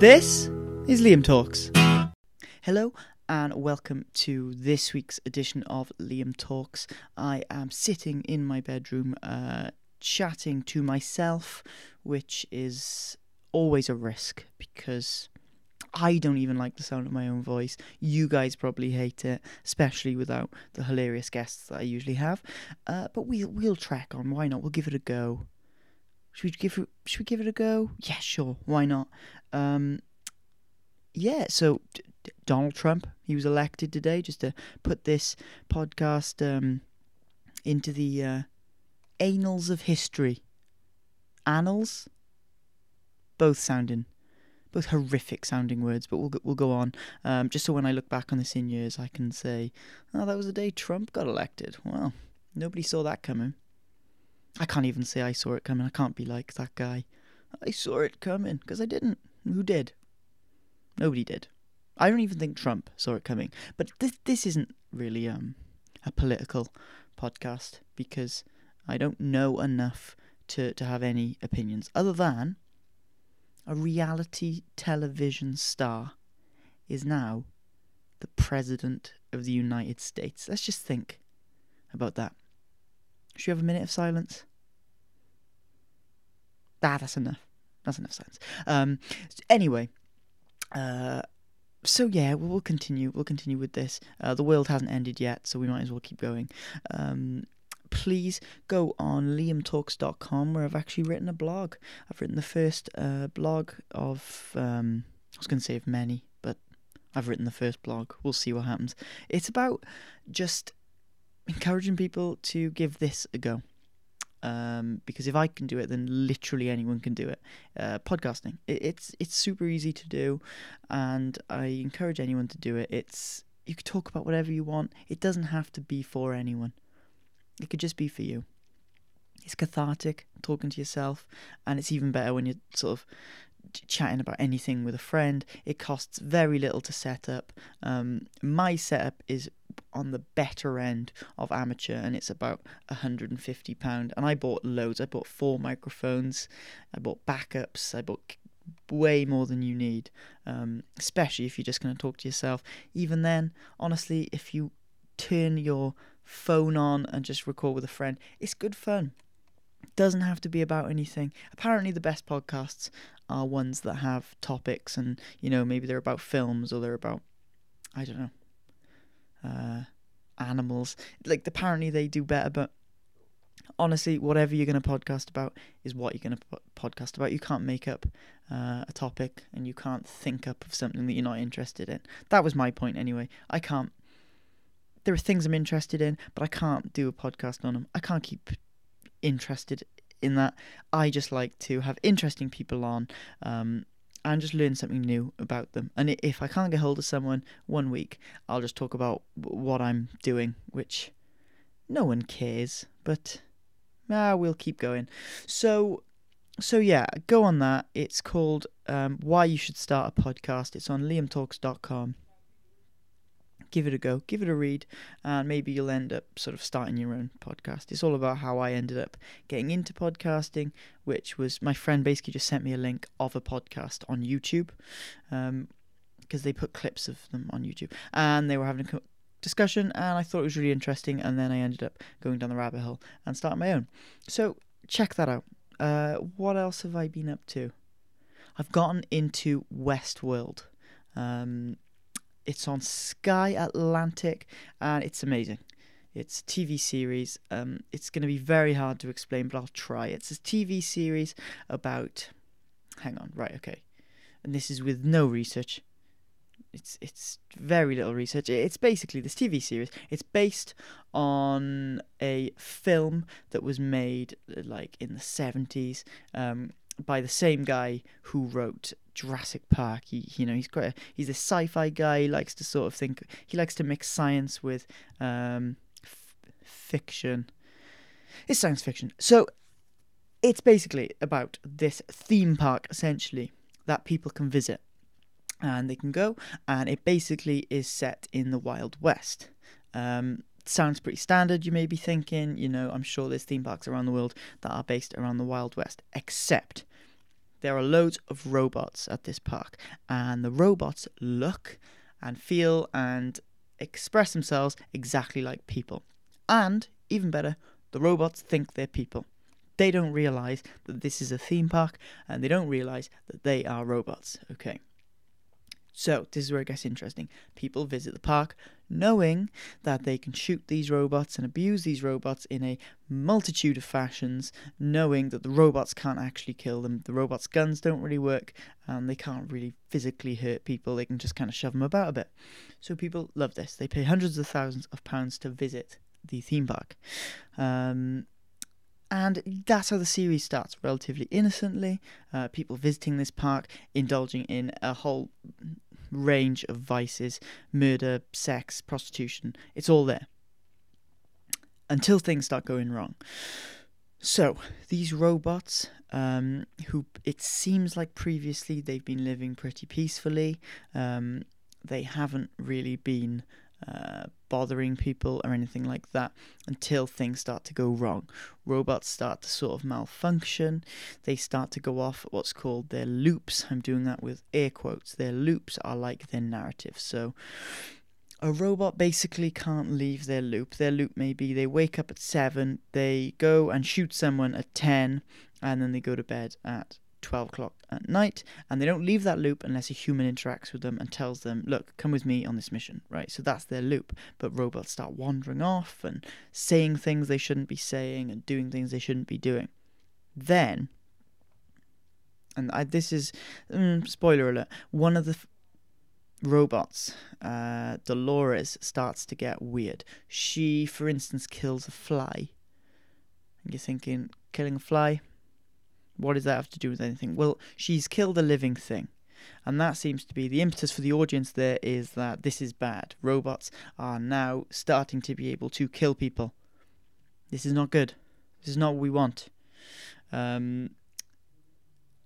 This is Liam Talks. Hello and welcome to this week's edition of Liam Talks. I am sitting in my bedroom uh, chatting to myself, which is always a risk because I don't even like the sound of my own voice. You guys probably hate it, especially without the hilarious guests that I usually have. Uh, but we'll we'll track on. Why not? We'll give it a go. Should we give it? Should we give it a go? Yeah, sure. Why not? Um, yeah. So D- Donald Trump, he was elected today. Just to put this podcast um, into the uh, annals of history. Annals. Both sounding both horrific sounding words, but we'll go, we'll go on. Um, just so when I look back on this in years, I can say, "Oh, that was the day Trump got elected." Well, nobody saw that coming. I can't even say I saw it coming. I can't be like that guy. I saw it coming because I didn't. Who did? Nobody did. I don't even think Trump saw it coming. But this this isn't really um a political podcast because I don't know enough to to have any opinions other than a reality television star is now the President of the United States. Let's just think about that. Should we have a minute of silence? Ah, that's enough. That's enough silence. Um, anyway, uh, so yeah, we'll, continue. We'll continue with this. Uh, the world hasn't ended yet, so we might as well keep going. Um, please go on liamtalks.com where I've actually written a blog. I've written the first uh, blog of, um, I was going to say of many, but I've written the first blog. We'll see what happens. It's about just encouraging people to give this a go. Um, because if I can do it, then literally anyone can do it. Uh, podcasting, it, it's it's super easy to do, and I encourage anyone to do it. It's you can talk about whatever you want. It doesn't have to be for anyone. It could just be for you. It's cathartic talking to yourself, and it's even better when you're sort of chatting about anything with a friend. It costs very little to set up. Um, my setup is on the better end of amateur, and it's about hundred and fifty pound. And I bought loads. I bought four microphones. I bought backups. I bought way more than you need, um, especially if you're just going to talk to yourself. Even then, honestly, if you turn your phone on and just record with a friend. It's good fun. Doesn't have to be about anything. Apparently, the best podcasts are ones that have topics, and you know maybe they're about films or they're about I don't know uh, animals. Like apparently they do better, but honestly, whatever you're going to podcast about is what you're going to podcast about. You can't make up uh, a topic and you can't think up of something that you're not interested in. That was my point anyway. I can't there are things I'm interested in, but I can't do a podcast on them. I can't keep interested in that. I just like to have interesting people on um, and just learn something new about them. And if I can't get hold of someone one week, I'll just talk about what I'm doing, which no one cares, but ah, we'll keep going. So, so yeah, go on that. It's called um, Why You Should Start a Podcast. It's on liamtalks.com give it a go, give it a read, and maybe you'll end up sort of starting your own podcast. It's all about how I ended up getting into podcasting, which was my friend basically just sent me a link of a podcast on YouTube, um, because they put clips of them on YouTube, and they were having a discussion, and I thought it was really interesting, and then I ended up going down the rabbit hole and starting my own. So check that out. Uh, what else have I been up to? I've gotten into Westworld. Um, it's on Sky Atlantic, and it's amazing. It's a TV series. Um, it's going to be very hard to explain, but I'll try. It's a TV series about. Hang on, right, okay. And this is with no research. It's it's very little research. It's basically this TV series. It's based on a film that was made like in the seventies. Um, by the same guy who wrote Jurassic Park. He, you know, he's quite a, he's a sci-fi guy. He likes to sort of think. He likes to mix science with um, f- fiction. It's science fiction. So it's basically about this theme park, essentially, that people can visit, and they can go, and it basically is set in the Wild West. Um, sounds pretty standard, you may be thinking. You know, I'm sure there's theme parks around the world that are based around the Wild West, except there are loads of robots at this park, and the robots look and feel and express themselves exactly like people. And, even better, the robots think they're people. They don't realize that this is a theme park and they don't realize that they are robots. Okay. So, this is where it gets interesting. People visit the park knowing that they can shoot these robots and abuse these robots in a multitude of fashions, knowing that the robots can't actually kill them. The robots' guns don't really work, and they can't really physically hurt people. They can just kind of shove them about a bit. So, people love this. They pay hundreds of thousands of pounds to visit the theme park. Um, and that's how the series starts relatively innocently. Uh, people visiting this park, indulging in a whole range of vices murder, sex, prostitution. It's all there. Until things start going wrong. So, these robots, um, who it seems like previously they've been living pretty peacefully, um, they haven't really been uh, bothering people or anything like that until things start to go wrong. Robots start to sort of malfunction. They start to go off what's called their loops. I'm doing that with air quotes. Their loops are like their narrative. So a robot basically can't leave their loop. Their loop may be they wake up at 7, they go and shoot someone at 10, and then they go to bed at 12 o'clock at night, and they don't leave that loop unless a human interacts with them and tells them, Look, come with me on this mission, right? So that's their loop. But robots start wandering off and saying things they shouldn't be saying and doing things they shouldn't be doing. Then, and I, this is, mm, spoiler alert, one of the f- robots, uh, Dolores, starts to get weird. She, for instance, kills a fly. And you're thinking, killing a fly? What does that have to do with anything? Well, she's killed a living thing. And that seems to be the impetus for the audience there is that this is bad. Robots are now starting to be able to kill people. This is not good. This is not what we want. Um,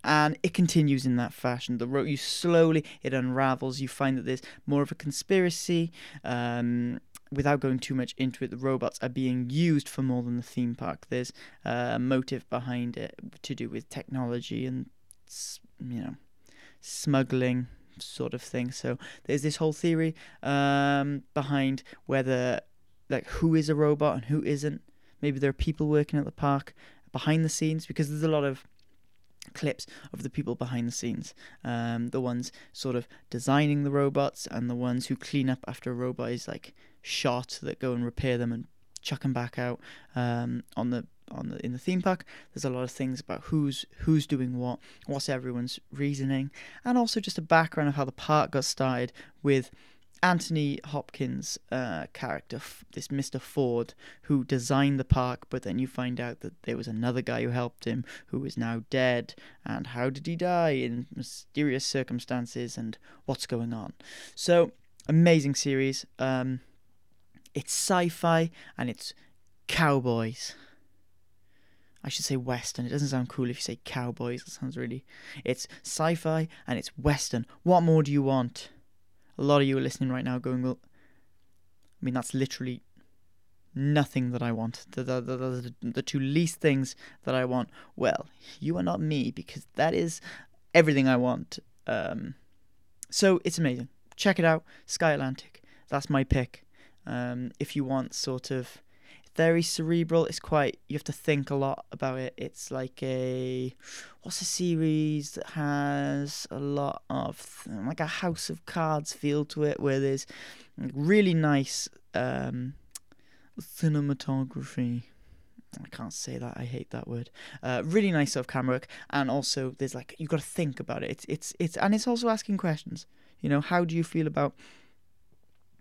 and it continues in that fashion. The you slowly it unravels. You find that there's more of a conspiracy. Um, without going too much into it, the robots are being used for more than the theme park. There's a motive behind it to do with technology and you know smuggling sort of thing. So there's this whole theory um, behind whether like who is a robot and who isn't. Maybe there are people working at the park behind the scenes because there's a lot of clips of the people behind the scenes, um, the ones sort of designing the robots and the ones who clean up after a robot is like shot that go and repair them and chuck them back out um, on the on the in the theme park. There's a lot of things about who's who's doing what, what's everyone's reasoning, and also just a background of how the park got started with Anthony Hopkins' uh, character, this Mr. Ford, who designed the park, but then you find out that there was another guy who helped him who is now dead. And how did he die in mysterious circumstances and what's going on? So, amazing series. Um, it's sci fi and it's cowboys. I should say Western. It doesn't sound cool if you say cowboys. It sounds really. It's sci fi and it's Western. What more do you want? a lot of you are listening right now going, well, I mean, that's literally nothing that I want. The, the, the, the, the two least things that I want. Well, you are not me because that is everything I want. Um, so it's amazing. Check it out. Sky Atlantic. That's my pick. Um, if you want sort of very cerebral. It's quite you have to think a lot about it. It's like a what's a series that has a lot of like a House of Cards feel to it, where there's really nice um, cinematography. I can't say that. I hate that word. Uh, really nice sort of camera work, and also there's like you've got to think about it. It's it's it's and it's also asking questions. You know, how do you feel about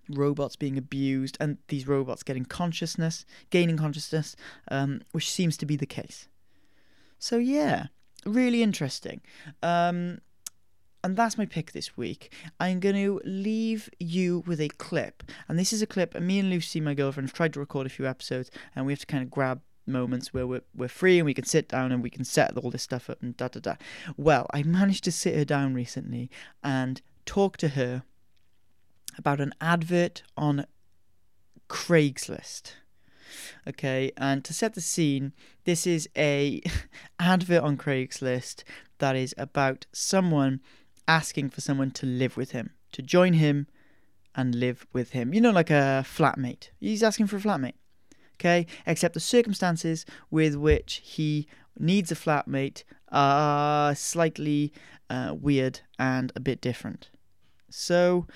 robots being abused and these robots getting consciousness, gaining consciousness, um, which seems to be the case. So, yeah, really interesting. Um, and that's my pick this week. I'm going to leave you with a clip. And this is a clip, and me and Lucy, my girlfriend, have tried to record a few episodes, and we have to kind of grab moments where we're, we're free and we can sit down and we can set all this stuff up and da da da. Well, I managed to sit her down recently and talk to her about an advert on Craigslist. Okay, and to set the scene, this is a advert on Craigslist that is about someone asking for someone to live with him, to join him and live with him. You know, like a flatmate. He's asking for a flatmate. Okay, except the circumstances with which he needs a flatmate are slightly uh, weird and a bit different. So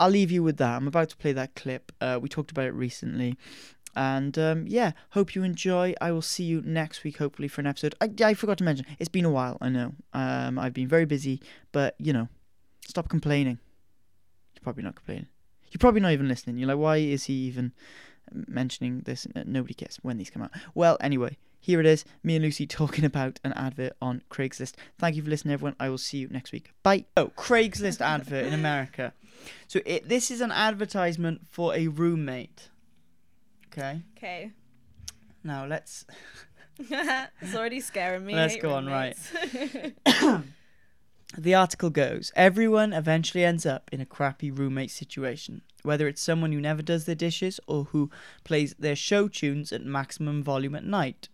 I'll leave you with that. I'm about to play that clip. Uh, we talked about it recently. And um, yeah, hope you enjoy. I will see you next week, hopefully, for an episode. I, I forgot to mention, it's been a while, I know. Um, I've been very busy, but you know, stop complaining. You're probably not complaining. You're probably not even listening. You're like, why is he even mentioning this? Nobody cares when these come out. Well, anyway, here it is. Me and Lucy talking about an advert on Craigslist. Thank you for listening, everyone. I will see you next week. Bye. Oh, Craigslist advert in America. So it, this is an advertisement for a roommate. Okay. Okay. Now let's it's already scaring me. Let's go on, right. The article goes Everyone eventually ends up in a crappy roommate situation, whether it's someone who never does their dishes or who plays their show tunes at maximum volume at night.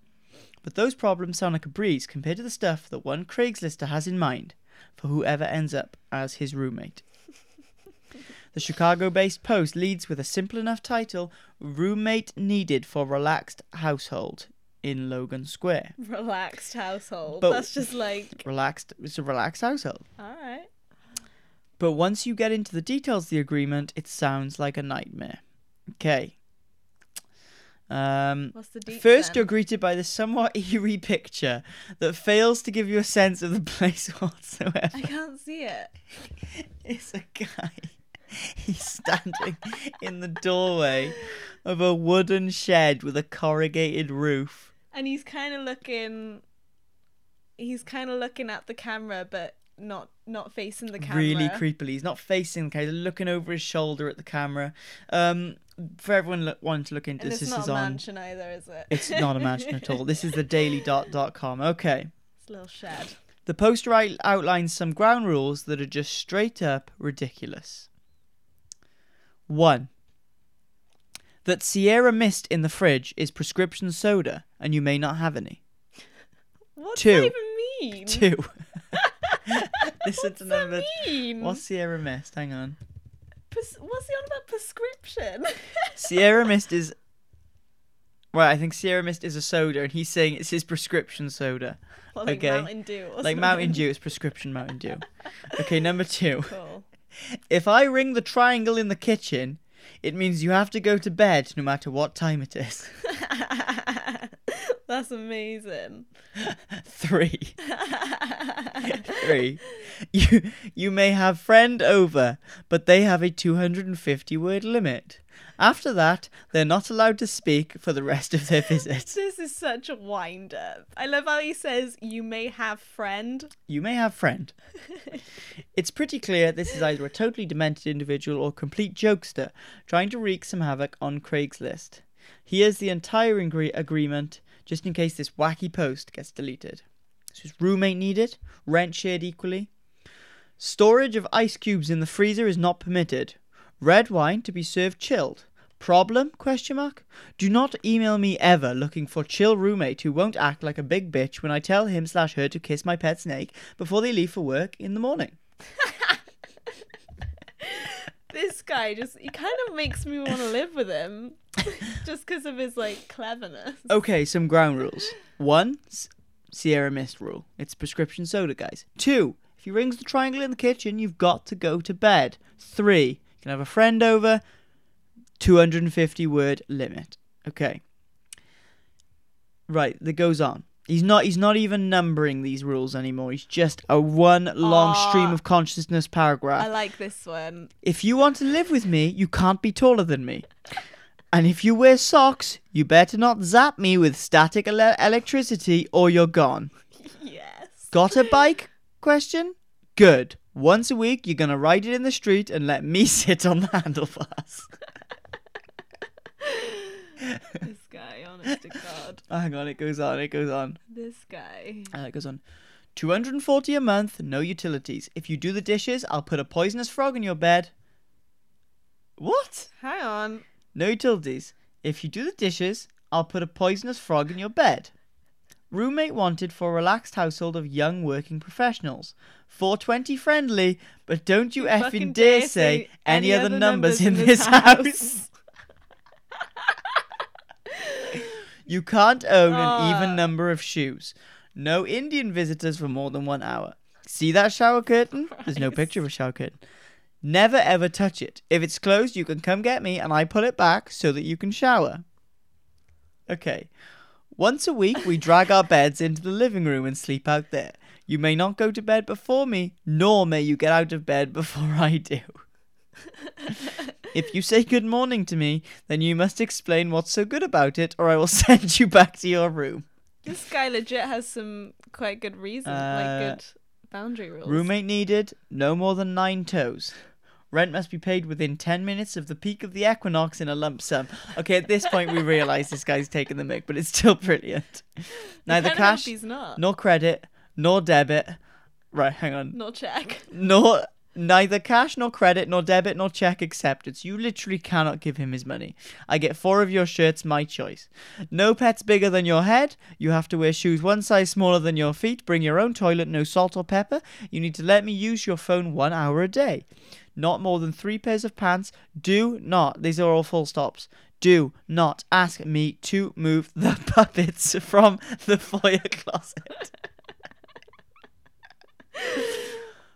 But those problems sound like a breeze compared to the stuff that one Craigslister has in mind for whoever ends up as his roommate. The Chicago based Post leads with a simple enough title Roommate Needed for Relaxed Household in Logan Square. Relaxed household. But- That's just like, Relaxed, it's a relaxed household. all right. But once you get into the details of the agreement, it sounds like a nightmare. Okay. Um, What's the deep first, you're greeted by this somewhat eerie picture that fails to give you a sense of the place whatsoever. I can't see it. It's a guy. He's standing in the doorway of a wooden shed with a corrugated roof. And he's kind of looking. He's kind of looking at the camera, but not not facing the camera. Really creepily. He's not facing the camera, he's looking over his shoulder at the camera. Um, for everyone lo- wanting to look into And this, it's this not is a on. mansion either, is it? It's not a mansion at all. This is the daily.com. Okay. It's a little shed. The poster out- outlines some ground rules that are just straight up ridiculous. One. That Sierra Mist in the fridge is prescription soda and you may not have any. What Two. does that even mean? Two. Listen to What's that number. mean? What's Sierra Mist? Hang on. Pres- what's he on about prescription? Sierra Mist is. Right, I think Sierra Mist is a soda, and he's saying it's his prescription soda. Or like Okay. Mountain Dew. Or Like Mountain. Dew, it's prescription Mountain Dew. Okay, number two. Cool. If I ring the triangle in the kitchen, it means you have to go to bed no matter what time it is. That's amazing. Three. Three. You you may have friend over, but they have a 250 word limit. After that, they're not allowed to speak for the rest of their visit. This is such a wind up. I love how he says you may have friend. You may have friend. It's pretty clear this is either a totally demented individual or complete jokester trying to wreak some havoc on Craigslist. Here's the entire agreement, just in case this wacky post gets deleted. So is roommate needed, rent shared equally. Storage of ice cubes in the freezer is not permitted. Red wine to be served chilled. Problem? Question mark. Do not email me ever looking for chill roommate who won't act like a big bitch when I tell him slash her to kiss my pet snake before they leave for work in the morning. This guy just he kind of makes me want to live with him, just because of his like cleverness. Okay, some ground rules. One, S- Sierra Mist rule. It's prescription soda, guys. Two, if he rings the triangle in the kitchen, you've got to go to bed. Three, you can have a friend over. 250 word limit. Okay. Right, that goes on. He's not he's not even numbering these rules anymore. He's just a one long Aw. stream of consciousness paragraph. I like this one. If you want to live with me, you can't be taller than me. And if you wear socks, you better not zap me with static ele- electricity or you're gone. Yes. Got a bike? Question? Good. Once a week, you're gonna ride it in the street and let me sit on the handlebars. this guy, honest to God. Hang on, it goes on, it goes on. This guy. Uh, it goes on. 240 a month, no utilities. If you do the dishes, I'll put a poisonous frog in your bed. What? Hang on. No utilities. If you do the dishes, I'll put a poisonous frog in your bed. Roommate wanted for a relaxed household of young working professionals. 420 friendly, but don't you effing Fucking dare say any other numbers in this house. You can't own an Ah. even number of shoes. No Indian visitors for more than one hour. See that shower curtain? There's no picture of a shower curtain. Never ever touch it. If it's closed, you can come get me and I pull it back so that you can shower. Okay. Once a week, we drag our beds into the living room and sleep out there. You may not go to bed before me, nor may you get out of bed before I do. if you say good morning to me, then you must explain what's so good about it, or I will send you back to your room. This guy legit has some quite good reason, Uh, like good boundary rules. Roommate needed no more than nine toes. Rent must be paid within 10 minutes of the peak of the equinox in a lump sum. Okay, at this point, we realize this guy's taking the mic, but it's still brilliant. Neither cash, He's not. nor credit, nor debit. Right, hang on. Nor check. Nor neither cash nor credit nor debit nor check accepted. So you literally cannot give him his money. I get four of your shirts, my choice. No pets bigger than your head. You have to wear shoes one size smaller than your feet. Bring your own toilet, no salt or pepper. You need to let me use your phone one hour a day. Not more than three pairs of pants. Do not. These are all full stops. Do not ask me to move the puppets from the foyer closet.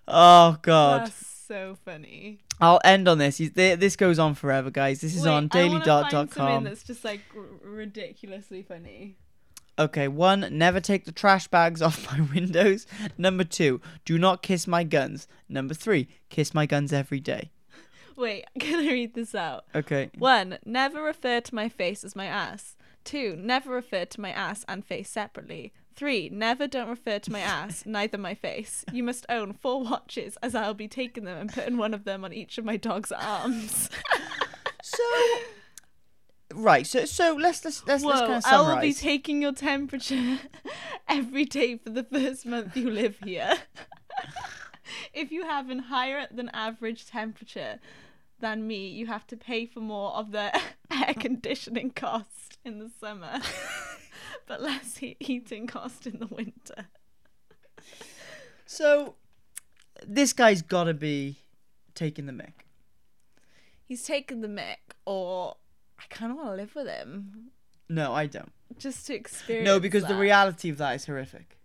oh God. That's so funny. I'll end on this. This goes on forever, guys. This is Wait, on I wanna find some That's just like r- ridiculously funny. Okay, one, never take the trash bags off my windows. Number two, do not kiss my guns. Number three, kiss my guns every day. Wait, can I read this out? Okay. One, never refer to my face as my ass. Two, never refer to my ass and face separately. Three, never don't refer to my ass, neither my face. You must own four watches, as I'll be taking them and putting one of them on each of my dog's arms. So, right. So, so let's let's let's, let's Whoa, kind of I will be taking your temperature every day for the first month you live here. if you have an higher than average temperature than me, you have to pay for more of the air conditioning cost in the summer, but less he- heating cost in the winter. so, this guy's got to be taking the mic. He's taken the mic, or I kind of want to live with him No, I don't. just to experience. No, because the that. reality of that is horrific.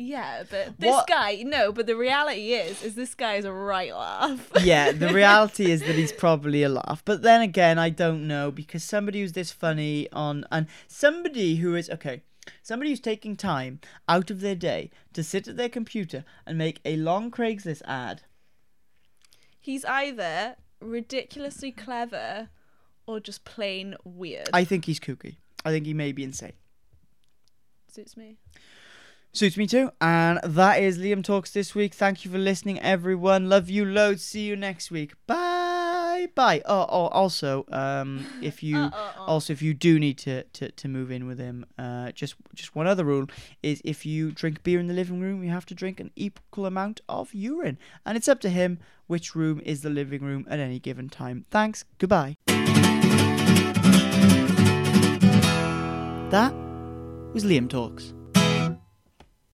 Yeah, but this What- guy, no, but the reality is, is this guy is a right laugh. yeah, the reality is that he's probably a laugh. But then again, I don't know because somebody who's this funny on and somebody who is okay, somebody who's taking time out of their day to sit at their computer and make a long Craigslist ad. He's either ridiculously clever or just plain weird. I think he's kooky. I think he may be insane. Suits me. Suits me too. And that is Liam Talks this week. Thank you for listening, everyone. Love you loads. See you next week. Bye. Bye. Oh, oh also, um, if you Uh-uh-uh. also if you do need to, to, to move in with him, uh, just just one other rule is if you drink beer in the living room, you have to drink an equal amount of urine, and it's up to him which room is the living room at any given time. Thanks. Goodbye. That was Liam Talks.